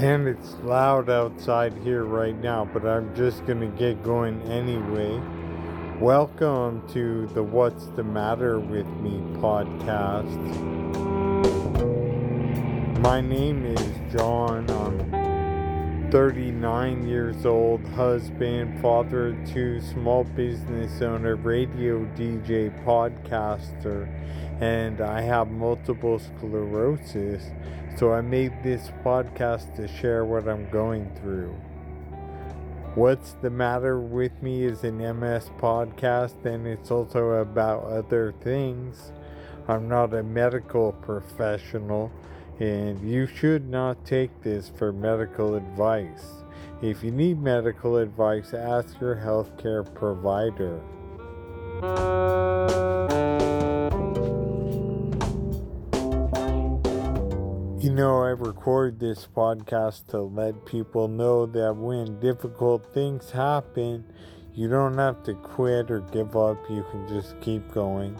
And it's loud outside here right now, but I'm just gonna get going anyway. Welcome to the What's the Matter with Me podcast. My name is John. I'm 39 years old, husband, father two, small business owner, radio DJ, podcaster, and I have multiple sclerosis. So I made this podcast to share what I'm going through. What's the Matter with Me is an MS podcast, and it's also about other things. I'm not a medical professional, and you should not take this for medical advice. If you need medical advice, ask your healthcare provider. You know, I record this podcast to let people know that when difficult things happen, you don't have to quit or give up, you can just keep going.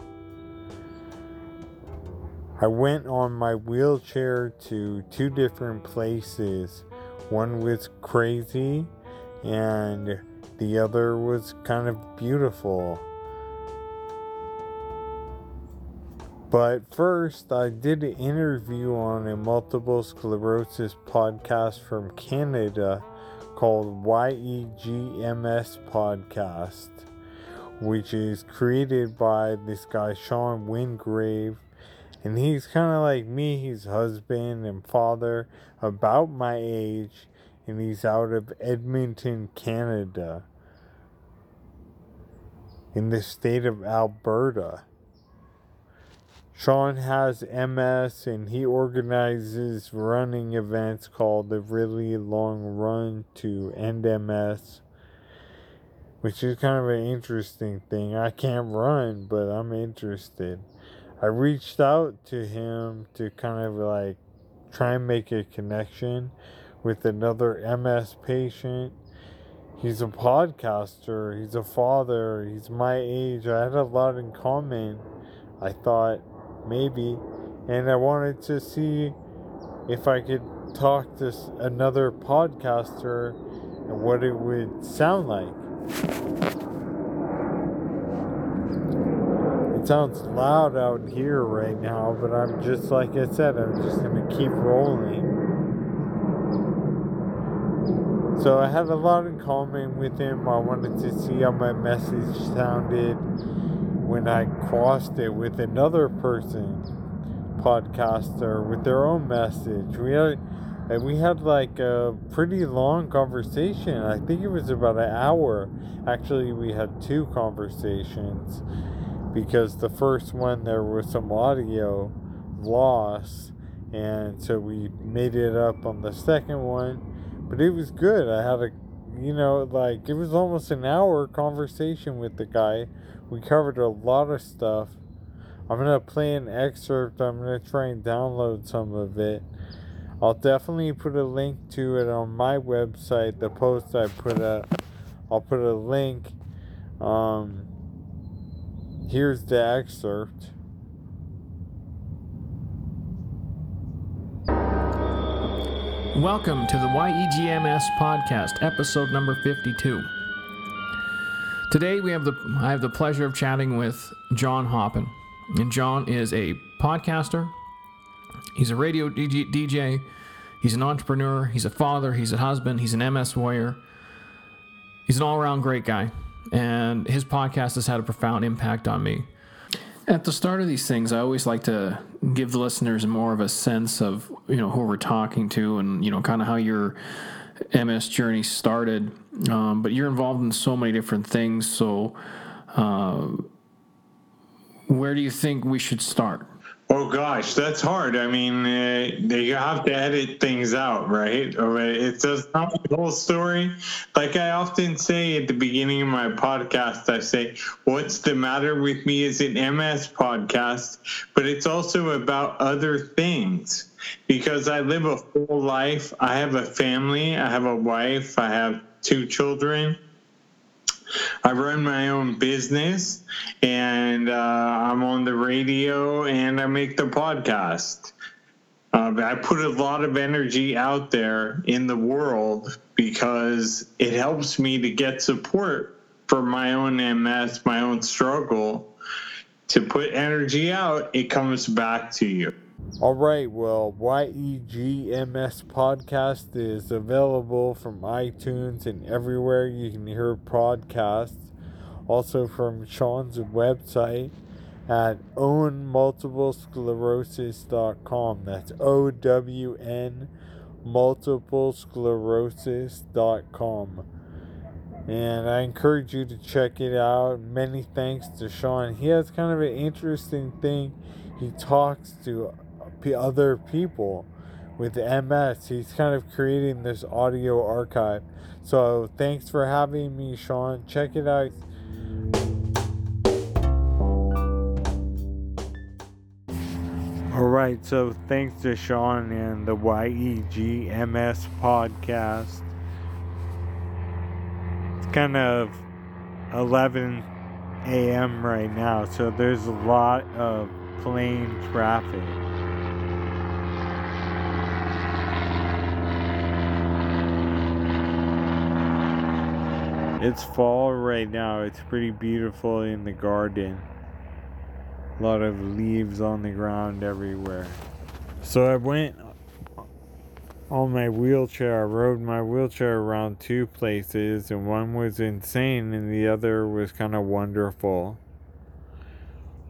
I went on my wheelchair to two different places. One was crazy, and the other was kind of beautiful. But first, I did an interview on a multiple sclerosis podcast from Canada called YEGMS Podcast, which is created by this guy, Sean Wingrave. And he's kind of like me, he's husband and father, about my age, and he's out of Edmonton, Canada, in the state of Alberta. Sean has MS and he organizes running events called the Really Long Run to End MS, which is kind of an interesting thing. I can't run, but I'm interested. I reached out to him to kind of like try and make a connection with another MS patient. He's a podcaster, he's a father, he's my age. I had a lot in common. I thought maybe. And I wanted to see if I could talk to another podcaster and what it would sound like. It sounds loud out here right now, but I'm just like I said, I'm just gonna keep rolling. So I had a lot in common with him. I wanted to see how my message sounded when I crossed it with another person, podcaster, with their own message. We had, and we had like a pretty long conversation. I think it was about an hour. Actually, we had two conversations because the first one there was some audio loss, and so we made it up on the second one. But it was good. I had a, you know, like it was almost an hour conversation with the guy we covered a lot of stuff. I'm to play an excerpt. I'm to try and download some of it. I'll definitely put a link to it on my website. The post I put up, I'll put a link. Um, here's the excerpt. Welcome to the YEGMS podcast, episode number 52. Today we have the I have the pleasure of chatting with John Hoppin. And John is a podcaster. He's a radio DJ. He's an entrepreneur. He's a father. He's a husband. He's an MS warrior. He's an all-around great guy. And his podcast has had a profound impact on me. At the start of these things, I always like to give the listeners more of a sense of, you know, who we're talking to and, you know, kind of how your MS journey started. Um, but you're involved in so many different things. So, uh, where do you think we should start? Oh gosh, that's hard. I mean, uh, you have to edit things out, right? It does not the whole story. Like I often say at the beginning of my podcast, I say, "What's the matter with me?" is an MS podcast, but it's also about other things because I live a full life. I have a family. I have a wife. I have two children. I run my own business and uh, I'm on the radio and I make the podcast. Um, I put a lot of energy out there in the world because it helps me to get support for my own MS, my own struggle. To put energy out, it comes back to you. All right, well, YEGMS podcast is available from iTunes and everywhere you can hear podcasts. Also from Sean's website at ownmultiplesclerosis.com. That's O W N multiplesclerosis.com. And I encourage you to check it out. Many thanks to Sean. He has kind of an interesting thing. He talks to other people with MS. He's kind of creating this audio archive. So thanks for having me, Sean. Check it out. All right, so thanks to Sean and the YEGMS podcast. It's kind of 11 a.m. right now, so there's a lot of plane traffic. It's fall right now. It's pretty beautiful in the garden. A lot of leaves on the ground everywhere. So I went on my wheelchair. I rode my wheelchair around two places, and one was insane, and the other was kind of wonderful.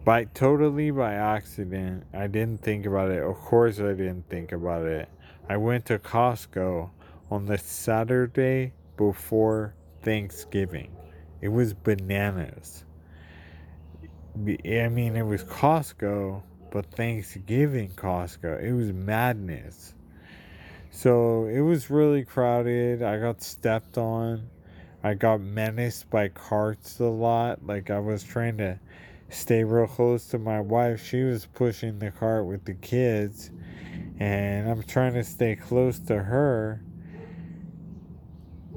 By totally by accident, I didn't think about it. Of course, I didn't think about it. I went to Costco on the Saturday before Thanksgiving. It was bananas. I mean, it was Costco, but Thanksgiving Costco. It was madness. So it was really crowded. I got stepped on. I got menaced by carts a lot. Like I was trying to stay real close to my wife. She was pushing the cart with the kids. And I'm trying to stay close to her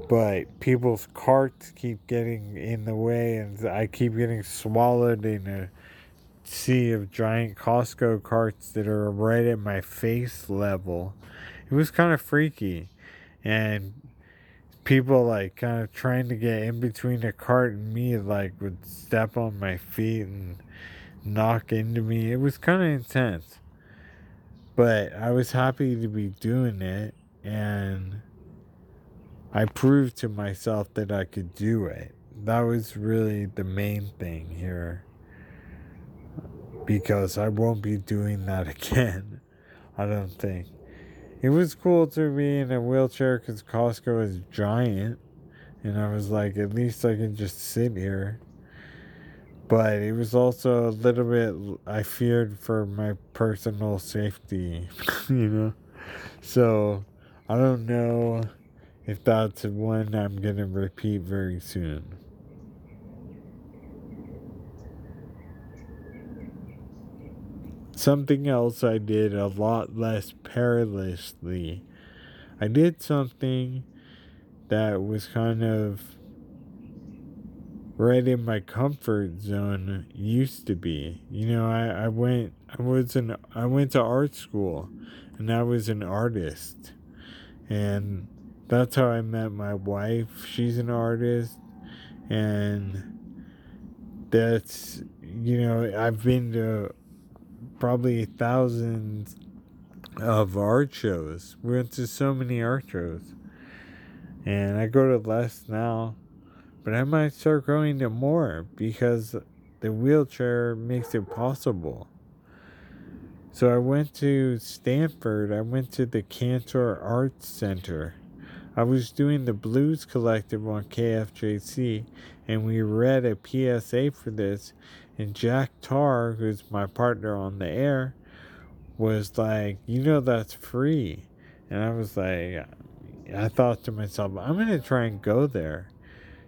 but people's carts keep getting in the way and I keep getting swallowed in a sea of giant Costco carts that are right at my face level. It was kind of freaky. And people like kind of trying to get in between the cart and me like would step on my feet and knock into me. It was kind of intense. But I was happy to be doing it and I proved to myself that I could do it. That was really the main thing here. Because I won't be doing that again. I don't think. It was cool to be in a wheelchair because Costco is giant. And I was like, at least I can just sit here. But it was also a little bit, I feared for my personal safety, you know? So, I don't know if that's one I'm going to repeat very soon. Something else I did a lot less perilously. I did something that was kind of right in my comfort zone used to be. You know, I, I went I was an I went to art school and I was an artist. And that's how I met my wife. She's an artist, and that's you know I've been to probably thousands of art shows. We went to so many art shows, and I go to less now, but I might start going to more because the wheelchair makes it possible. So I went to Stanford. I went to the Cantor Arts Center I was doing the Blues Collective on KFJC, and we read a PSA for this, and Jack Tar, who's my partner on the air, was like, You know, that's free. And I was like, I thought to myself, I'm going to try and go there.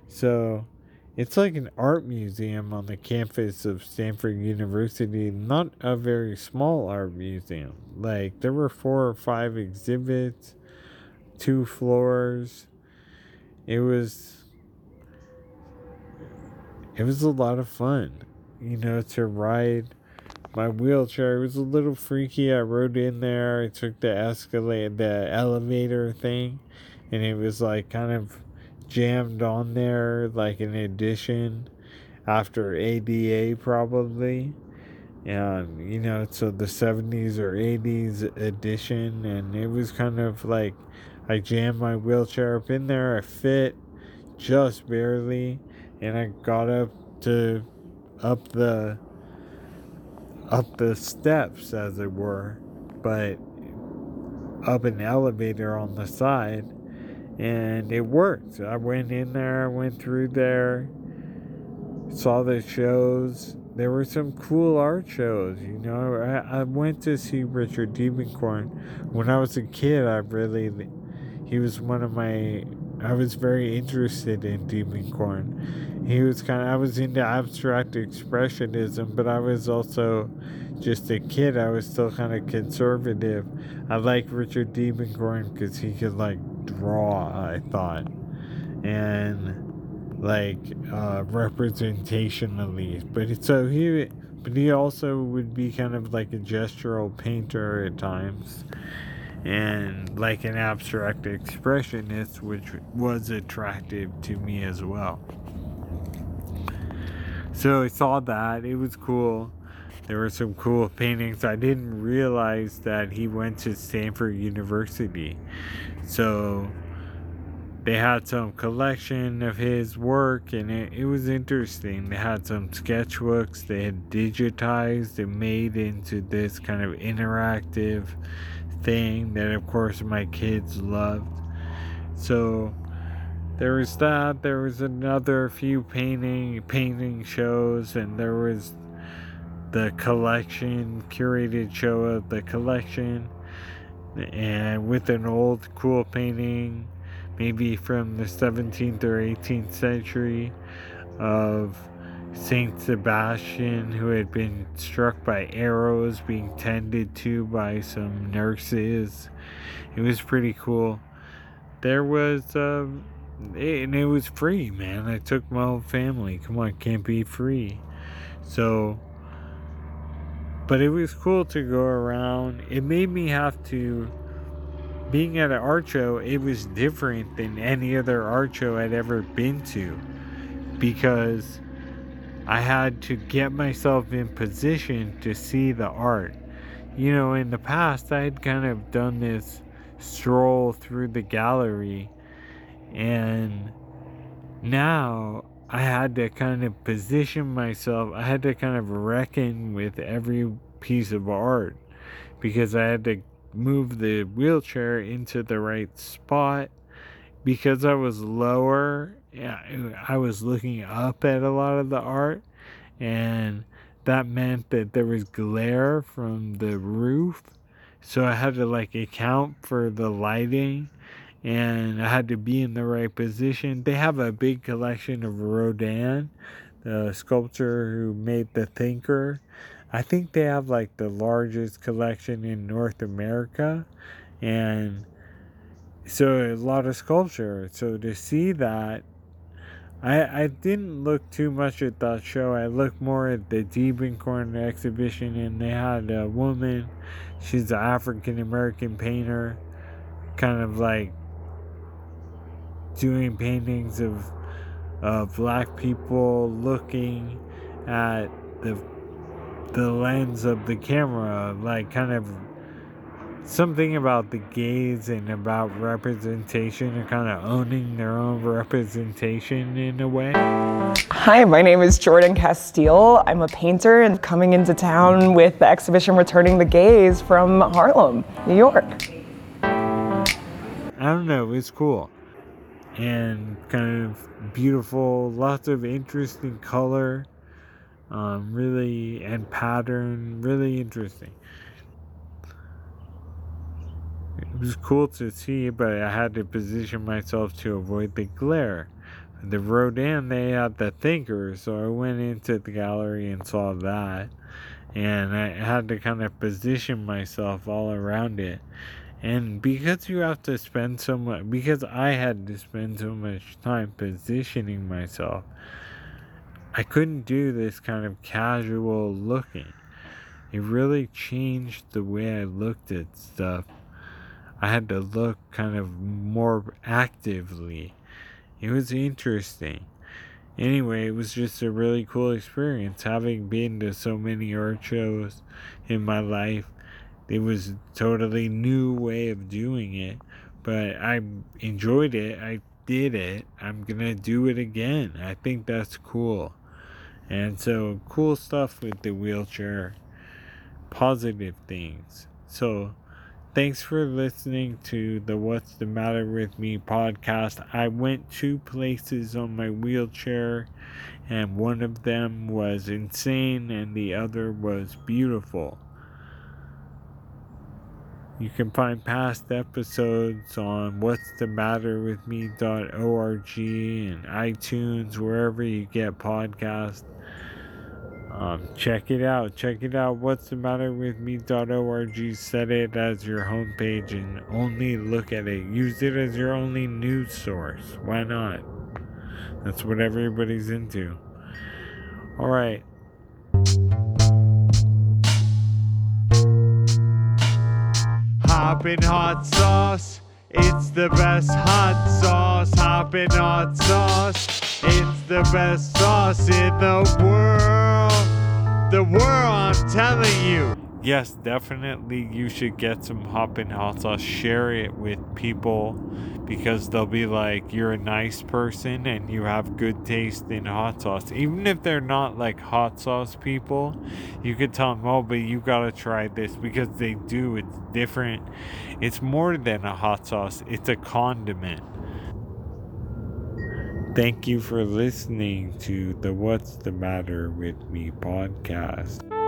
So it's like an art museum on the campus of Stanford University, not a very small art museum. Like, there were four or five exhibits two floors. It was it was a lot of fun, you know, to ride my wheelchair. It was a little freaky. I rode in there. I took the escalator, the elevator thing, and it was like kind of jammed on there, like an addition after ADA probably. And you know, so the 70s or 80s edition, and it was kind of like I jammed my wheelchair up in there. I fit just barely, and I got up to up the up the steps, as it were, but up an elevator on the side, and it worked. I went in there, I went through there, saw the shows. There were some cool art shows, you know. I, I went to see Richard Diebenkorn. When I was a kid, I really, he was one of my, I was very interested in Diebenkorn he was kind of i was into abstract expressionism but i was also just a kid. I was still kind of conservative. I like richard diebenkorn because he could like draw i thought. And like uh representationally. But so he but he also would be kind of like a gestural painter at times and like an abstract expressionist which was attractive to me as well so I saw that. It was cool. There were some cool paintings. I didn't realize that he went to Stanford University. So they had some collection of his work and it, it was interesting. They had some sketchbooks they had digitized and made into this kind of interactive thing that of course my kids loved. So there was that. There was another few painting painting shows, and there was the collection curated show of the collection, and with an old cool painting, maybe from the 17th or 18th century, of Saint Sebastian who had been struck by arrows, being tended to by some nurses. It was pretty cool. There was. Um, and it was free, man. I took my whole family. Come on, can't be free. So, but it was cool to go around. It made me have to, being at an art show, it was different than any other art show I'd ever been to because I had to get myself in position to see the art. You know, in the past, I had kind of done this stroll through the gallery and now I had to kind of position myself, I had to kind of reckon with every piece of art because I had to move the wheelchair into the right spot because I was lower. I was looking up at a lot of the art, and that meant that there was glare from the roof. So I had to like account for the lighting and I had to be in the right position. They have a big collection of Rodin, the sculptor who made the Thinker. I think they have like the largest collection in North America, and so a lot of sculpture. So to see that, I I didn't look too much at that show. I looked more at the Diebenkorn exhibition, and they had a woman. She's an African American painter, kind of like doing paintings of of black people looking at the the lens of the camera, like kind of something about the gaze and about representation and kind of owning their own representation in a way. Hi, my name is Jordan Casteel. I'm a painter and coming into town with the exhibition Returning the Gaze from Harlem, New York. I don't know, it's cool and kind of beautiful, lots of interesting color, um, really, and pattern, really interesting. It was cool to see, but I had to position myself to avoid the glare. The Rodin, they had the Thinker, so I went into the gallery and saw that. And I had to kind of position myself all around it and because you have to spend so much, because I had to spend so much time positioning myself, I couldn't do this kind of casual looking. it really changed the way I looked at stuff. I had to look kind of more actively. It was interesting. Anyway, it was just a really cool experience having been to so many art shows in my life. It was a totally new way of doing it, but I enjoyed it. I did it. I'm going to do it again. I think that's cool. And so, cool stuff with the wheelchair, positive things. So, thanks for listening to the What's the Matter with Me podcast. I went two places on my wheelchair, and one of them was insane, and the other was beautiful. You can find past episodes on what's the matter with me.org and iTunes, wherever you get podcasts. Um, check it out. Check it out. What's the matter with me.org? Set it as your homepage and only look at it. Use it as your only news source. Why not? That's what everybody's into. All right. Hot sauce. It's the best hot sauce. Hot sauce. It's the best sauce in the world. The world, I'm telling you. Yes, definitely you should get some hoppin' hot sauce. Share it with people because they'll be like, you're a nice person and you have good taste in hot sauce. Even if they're not like hot sauce people, you could tell them, oh, but you gotta try this because they do. It's different. It's more than a hot sauce, it's a condiment. Thank you for listening to the What's the Matter with Me podcast.